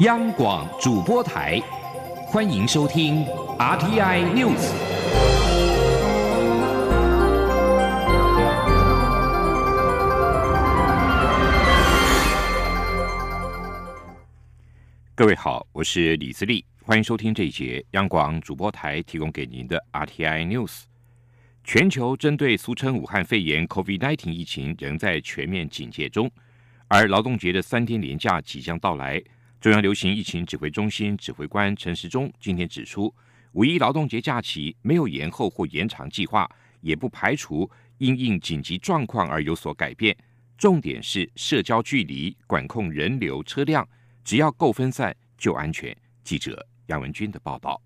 央广主播台，欢迎收听 RTI News。各位好，我是李自立，欢迎收听这一节央广主播台提供给您的 RTI News。全球针对俗称武汉肺炎 COVID-19 疫情仍在全面警戒中，而劳动节的三天连假即将到来。中央流行疫情指挥中心指挥官陈时中今天指出，五一劳动节假期没有延后或延长计划，也不排除因应紧急状况而有所改变。重点是社交距离、管控人流、车辆，只要够分散就安全。记者杨文军的报道。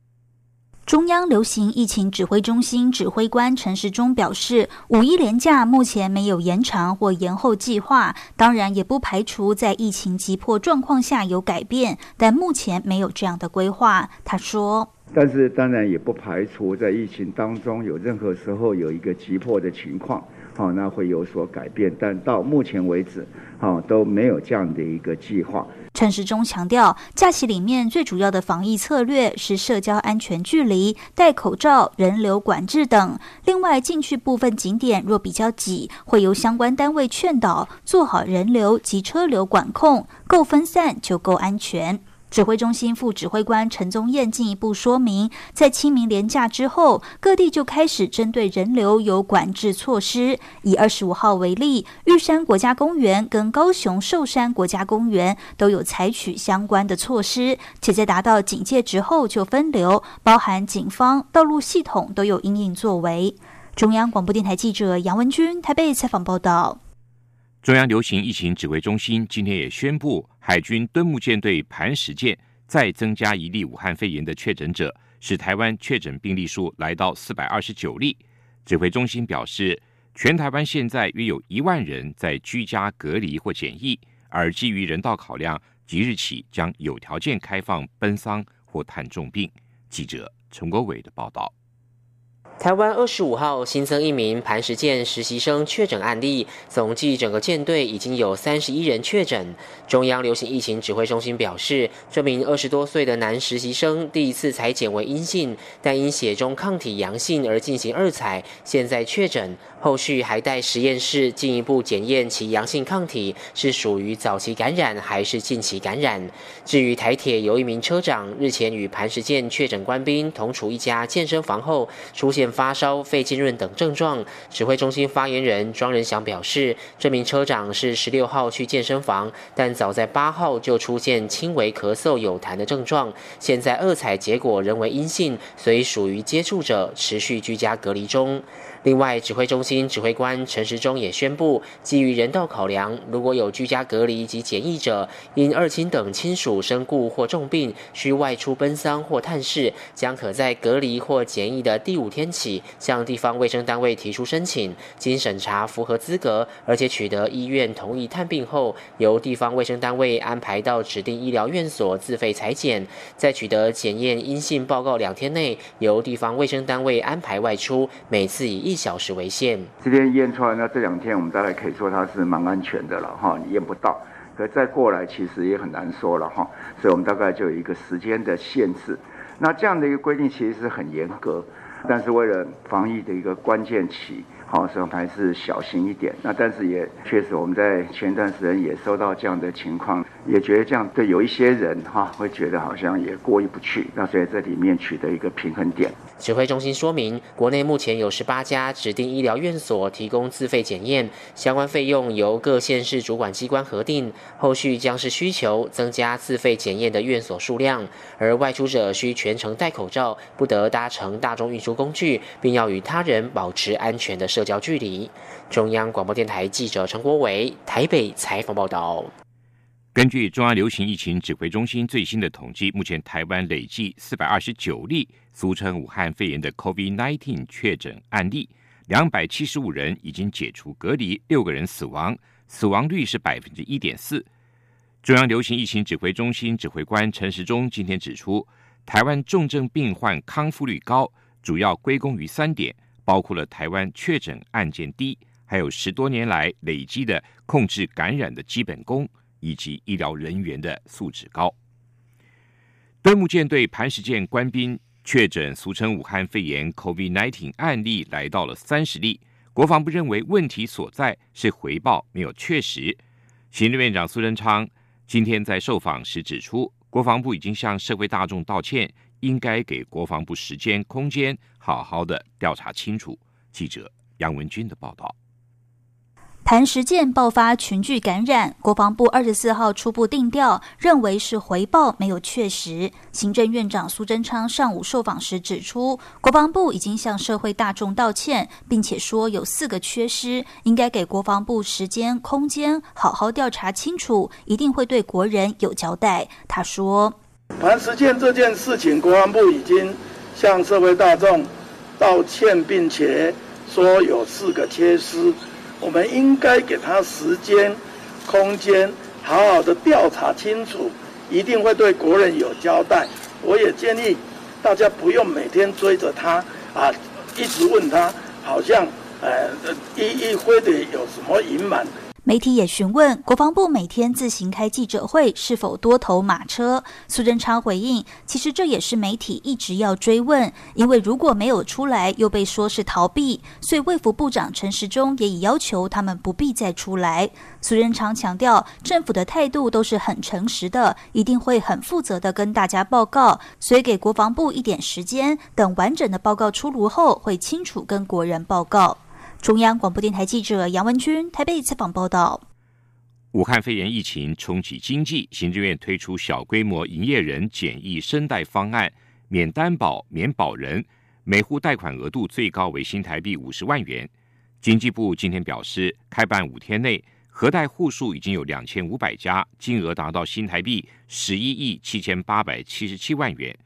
中央流行疫情指挥中心指挥官陈时中表示，五一连假目前没有延长或延后计划，当然也不排除在疫情急迫状况下有改变，但目前没有这样的规划。他说：“但是当然也不排除在疫情当中有任何时候有一个急迫的情况。”好，那会有所改变，但到目前为止，好都没有这样的一个计划。陈时中强调，假期里面最主要的防疫策略是社交安全距离、戴口罩、人流管制等。另外，进去部分景点若比较挤，会由相关单位劝导做好人流及车流管控，够分散就够安全。指挥中心副指挥官陈宗彦进一步说明，在清明连假之后，各地就开始针对人流有管制措施。以二十五号为例，玉山国家公园跟高雄寿山国家公园都有采取相关的措施，且在达到警戒值后就分流，包含警方、道路系统都有应应作为。中央广播电台记者杨文君台北采访报道。中央流行疫情指挥中心今天也宣布，海军敦睦舰队磐石舰再增加一例武汉肺炎的确诊者，使台湾确诊病例数来到四百二十九例。指挥中心表示，全台湾现在约有一万人在居家隔离或检疫，而基于人道考量，即日起将有条件开放奔丧或探重病。记者陈国伟的报道。台湾二十五号新增一名磐石舰实习生确诊案例，总计整个舰队已经有三十一人确诊。中央流行疫情指挥中心表示，这名二十多岁的男实习生第一次采检为阴性，但因血中抗体阳性而进行二采，现在确诊。后续还待实验室进一步检验其阳性抗体是属于早期感染还是近期感染。至于台铁有一名车长日前与磐石舰确诊官兵同处一家健身房后出现发烧、肺浸润等症状，指挥中心发言人庄仁祥表示，这名车长是十六号去健身房，但早在八号就出现轻微咳嗽、有痰的症状，现在二采结果仍为阴性，所以属于接触者，持续居家隔离中。另外，指挥中心指挥官陈时中也宣布，基于人道考量，如果有居家隔离及检疫者因二亲等亲属身故或重病需外出奔丧或探视，将可在隔离或检疫的第五天起，向地方卫生单位提出申请，经审查符合资格，而且取得医院同意探病后，由地方卫生单位安排到指定医疗院所自费裁剪，在取得检验阴性报告两天内，由地方卫生单位安排外出，每次以。一小时为限。这边验出来，那这两天我们大概可以说它是蛮安全的了哈，你验不到。可再过来其实也很难说了哈，所以我们大概就有一个时间的限制。那这样的一个规定其实是很严格，但是为了防疫的一个关键期。好，所以还是小心一点。那但是也确实，我们在前段时间也收到这样的情况，也觉得这样对有一些人哈，会觉得好像也过意不去。那所以这里面取得一个平衡点。指挥中心说明，国内目前有十八家指定医疗院所提供自费检验，相关费用由各县市主管机关核定。后续将是需求增加自费检验的院所数量，而外出者需全程戴口罩，不得搭乘大众运输工具，并要与他人保持安全的。社交距离。中央广播电台记者陈国伟台北采访报道。根据中央流行疫情指挥中心最新的统计，目前台湾累计四百二十九例俗称武汉肺炎的 COVID-19 确诊案例，两百七十五人已经解除隔离，六个人死亡，死亡率是百分之一点四。中央流行疫情指挥中心指挥官陈时中今天指出，台湾重症病患康复率高，主要归功于三点。包括了台湾确诊案件低，还有十多年来累积的控制感染的基本功，以及医疗人员的素质高。敦睦舰队磐石舰官兵确诊俗称武汉肺炎 （COVID-19） 案例来到了三十例。国防部认为问题所在是回报没有确实。行政院长苏贞昌今天在受访时指出，国防部已经向社会大众道歉，应该给国防部时间空间，好好的调查清楚。记者杨文军的报道。磐石舰爆发群聚感染，国防部二十四号初步定调，认为是回报没有确实。行政院长苏贞昌上午受访时指出，国防部已经向社会大众道歉，并且说有四个缺失，应该给国防部时间空间，好好调查清楚，一定会对国人有交代。他说：“磐石舰这件事情，国防部已经向社会大众道歉，并且说有四个缺失。”我们应该给他时间、空间，好好的调查清楚，一定会对国人有交代。我也建议大家不用每天追着他啊，一直问他，好像呃一一非得有什么隐瞒。媒体也询问国防部每天自行开记者会是否多头马车，苏贞昌回应：其实这也是媒体一直要追问，因为如果没有出来，又被说是逃避，所以卫福部长陈时中也已要求他们不必再出来。苏贞昌强调，政府的态度都是很诚实的，一定会很负责的跟大家报告，所以给国防部一点时间，等完整的报告出炉后，会清楚跟国人报告。中央广播电台记者杨文君台北采访报道：武汉肺炎疫情冲击经济，行政院推出小规模营业人简易申贷方案，免担保、免保人，每户贷款额度最高为新台币五十万元。经济部今天表示，开办五天内，核贷户数已经有两千五百家，金额达到新台币十一亿七千八百七十七万元。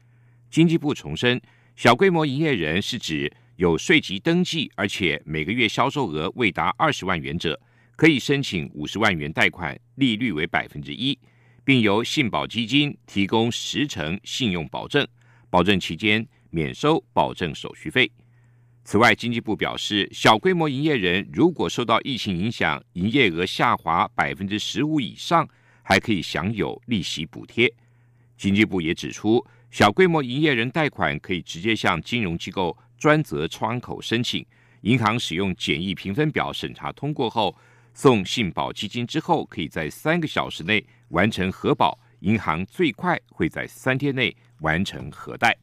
经济部重申，小规模营业人是指。有税籍登记，而且每个月销售额未达二十万元者，可以申请五十万元贷款，利率为百分之一，并由信保基金提供十成信用保证，保证期间免收保证手续费。此外，经济部表示，小规模营业人如果受到疫情影响，营业额下滑百分之十五以上，还可以享有利息补贴。经济部也指出，小规模营业人贷款可以直接向金融机构。专责窗口申请，银行使用简易评分表审查通过后，送信保基金之后，可以在三个小时内完成核保，银行最快会在三天内完成核贷。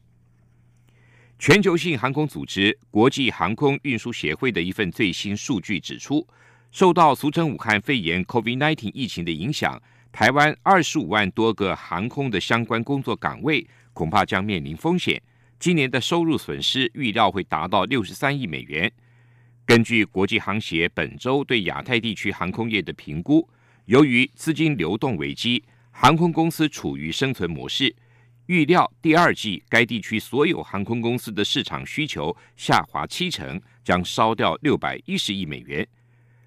全球性航空组织国际航空运输协会的一份最新数据指出，受到俗称武汉肺炎 （COVID-19） 疫情的影响，台湾二十五万多个航空的相关工作岗位恐怕将面临风险。今年的收入损失预料会达到六十三亿美元。根据国际航协本周对亚太地区航空业的评估，由于资金流动危机，航空公司处于生存模式。预料第二季该地区所有航空公司的市场需求下滑七成，将烧掉六百一十亿美元。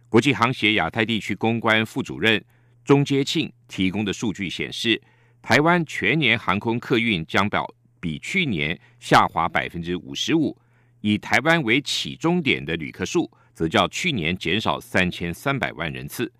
国际航协亚太地区公关副主任钟阶庆提供的数据显示，台湾全年航空客运将表。比去年下滑百分之五十五，以台湾为起终点的旅客数，则较去年减少三千三百万人次。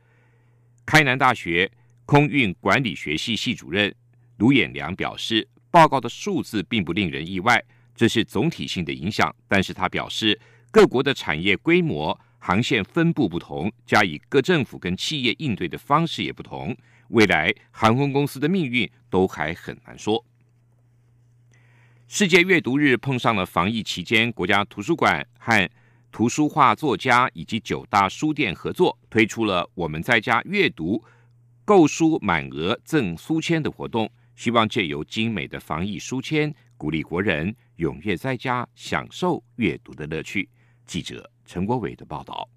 开南大学空运管理学系系主任卢衍良表示，报告的数字并不令人意外，这是总体性的影响。但是他表示，各国的产业规模、航线分布不同，加以各政府跟企业应对的方式也不同，未来航空公司的命运都还很难说。世界阅读日碰上了防疫期间，国家图书馆和图书画作家以及九大书店合作，推出了“我们在家阅读，购书满额赠书签”的活动，希望借由精美的防疫书签，鼓励国人踊跃在家享受阅读的乐趣。记者陈国伟的报道。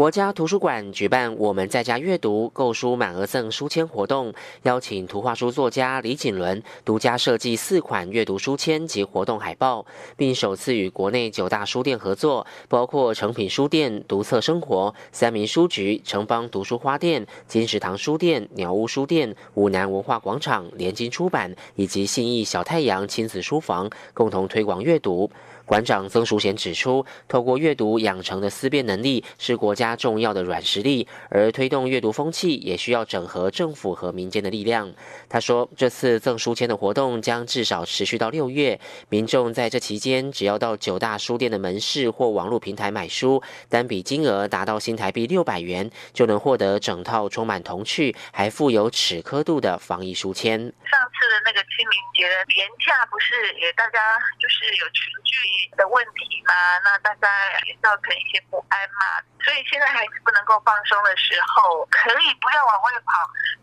国家图书馆举办“我们在家阅读，购书满额赠书签”活动，邀请图画书作家李锦伦独家设计四款阅读书签及活动海报，并首次与国内九大书店合作，包括诚品书店、读册生活、三民书局、城邦读书花店、金石堂书店、鸟屋书店、武南文化广场、联经出版以及信义小太阳亲子书房，共同推广阅读。馆长曾淑贤指出，透过阅读养成的思辨能力是国家。重要的软实力，而推动阅读风气也需要整合政府和民间的力量。他说，这次赠书签的活动将至少持续到六月，民众在这期间只要到九大书店的门市或网络平台买书，单笔金额达到新台币六百元，就能获得整套充满童趣还富有尺刻度的防疫书签。上次的那个清明节的年假，不是也大家就是有群聚的问题吗？那大家也造成一些不安嘛。所以现在孩子不能够放松的时候，可以不要往外跑，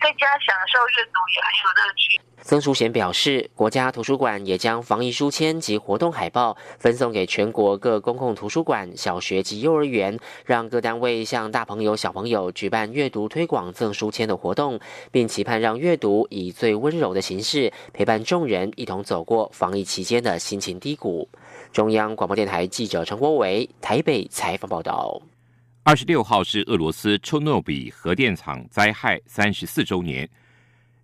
在家享受阅读也很有乐趣。曾淑贤表示，国家图书馆也将防疫书签及活动海报分送给全国各公共图书馆、小学及幼儿园，让各单位向大朋友、小朋友举办阅读推广赠书签的活动，并期盼让阅读以最温柔的形式陪伴众人一同走过防疫期间的心情低谷。中央广播电台记者陈国伟台北采访报道。二十六号是俄罗斯丘诺比核电厂灾害三十四周年，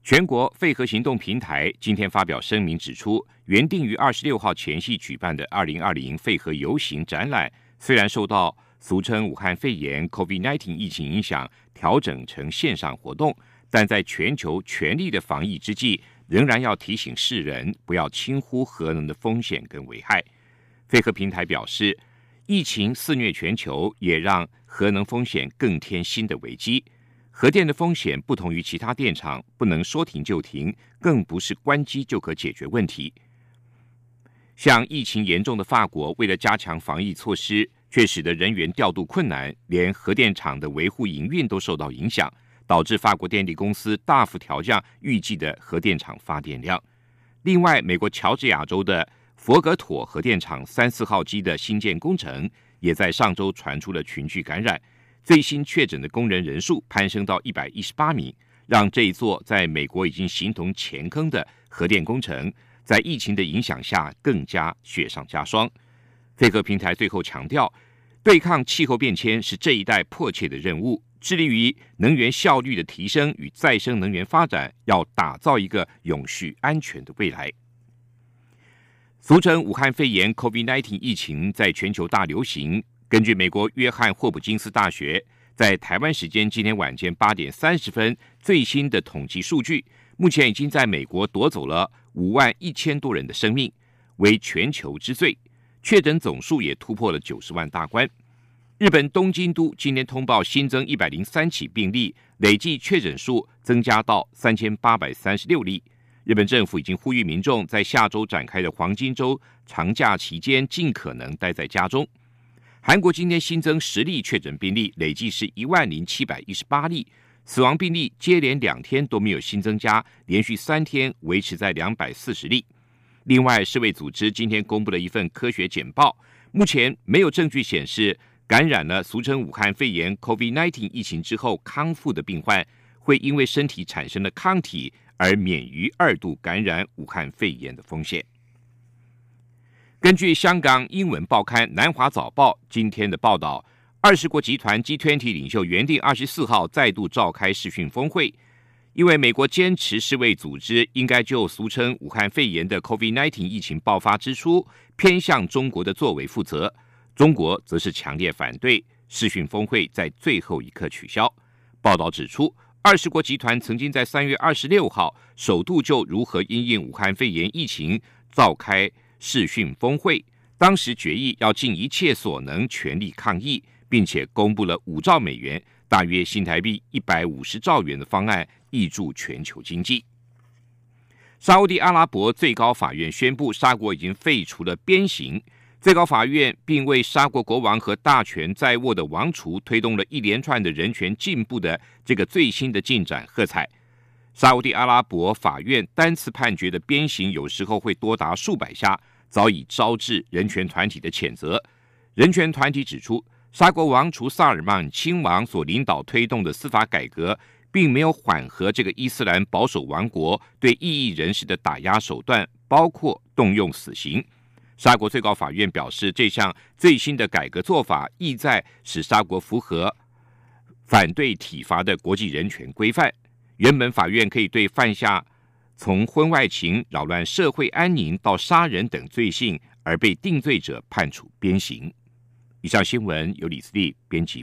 全国废核行动平台今天发表声明指出，原定于二十六号前夕举办的二零二零废核游行展览，虽然受到俗称武汉肺炎 （COVID-19） 疫情影响，调整成线上活动，但在全球全力的防疫之际，仍然要提醒世人不要轻忽核能的风险跟危害。废核平台表示，疫情肆虐全球，也让核能风险更添新的危机。核电的风险不同于其他电厂，不能说停就停，更不是关机就可解决问题。像疫情严重的法国，为了加强防疫措施，却使得人员调度困难，连核电厂的维护营运都受到影响，导致法国电力公司大幅调降预计的核电厂发电量。另外，美国乔治亚州的佛格妥核电厂三四号机的新建工程。也在上周传出了群聚感染，最新确诊的工人人数攀升到一百一十八名，让这一座在美国已经形同前坑的核电工程，在疫情的影响下更加雪上加霜。飞核平台最后强调，对抗气候变迁是这一代迫切的任务，致力于能源效率的提升与再生能源发展，要打造一个永续安全的未来。俗称武汉肺炎 （COVID-19） 疫情在全球大流行。根据美国约翰霍普金斯大学在台湾时间今天晚间八点三十分最新的统计数据，目前已经在美国夺走了五万一千多人的生命，为全球之最。确诊总数也突破了九十万大关。日本东京都今天通报新增一百零三起病例，累计确诊数增加到三千八百三十六例。日本政府已经呼吁民众在下周展开的黄金周长假期间尽可能待在家中。韩国今天新增十例确诊病例，累计是一万零七百一十八例，死亡病例接连两天都没有新增加，连续三天维持在两百四十例。另外，世卫组织今天公布了一份科学简报，目前没有证据显示感染了俗称武汉肺炎 （COVID-19） 疫情之后康复的病患会因为身体产生了抗体。而免于二度感染武汉肺炎的风险。根据香港英文报刊《南华早报》今天的报道，二十国集团 G20 领袖原定二十四号再度召开视讯峰会，因为美国坚持世卫组织应该就俗称武汉肺炎的 COVID-19 疫情爆发之初偏向中国的作为负责，中国则是强烈反对视讯峰会在最后一刻取消。报道指出。二十国集团曾经在三月二十六号首度就如何因应武汉肺炎疫情召开视讯峰会，当时决议要尽一切所能全力抗疫，并且公布了五兆美元（大约新台币一百五十兆元）的方案，挹注全球经济。沙地阿拉伯最高法院宣布，沙国已经废除了鞭刑。最高法院并为沙国国王和大权在握的王储推动了一连串的人权进步的这个最新的进展喝彩。沙地阿拉伯法院单次判决的鞭刑有时候会多达数百下，早已招致人权团体的谴责。人权团体指出，沙国王储萨尔曼亲王所领导推动的司法改革，并没有缓和这个伊斯兰保守王国对异议人士的打压手段，包括动用死刑。沙国最高法院表示，这项最新的改革做法意在使沙国符合反对体罚的国际人权规范。原本法院可以对犯下从婚外情扰乱社会安宁到杀人等罪行而被定罪者判处鞭刑。以上新闻由李思利编辑。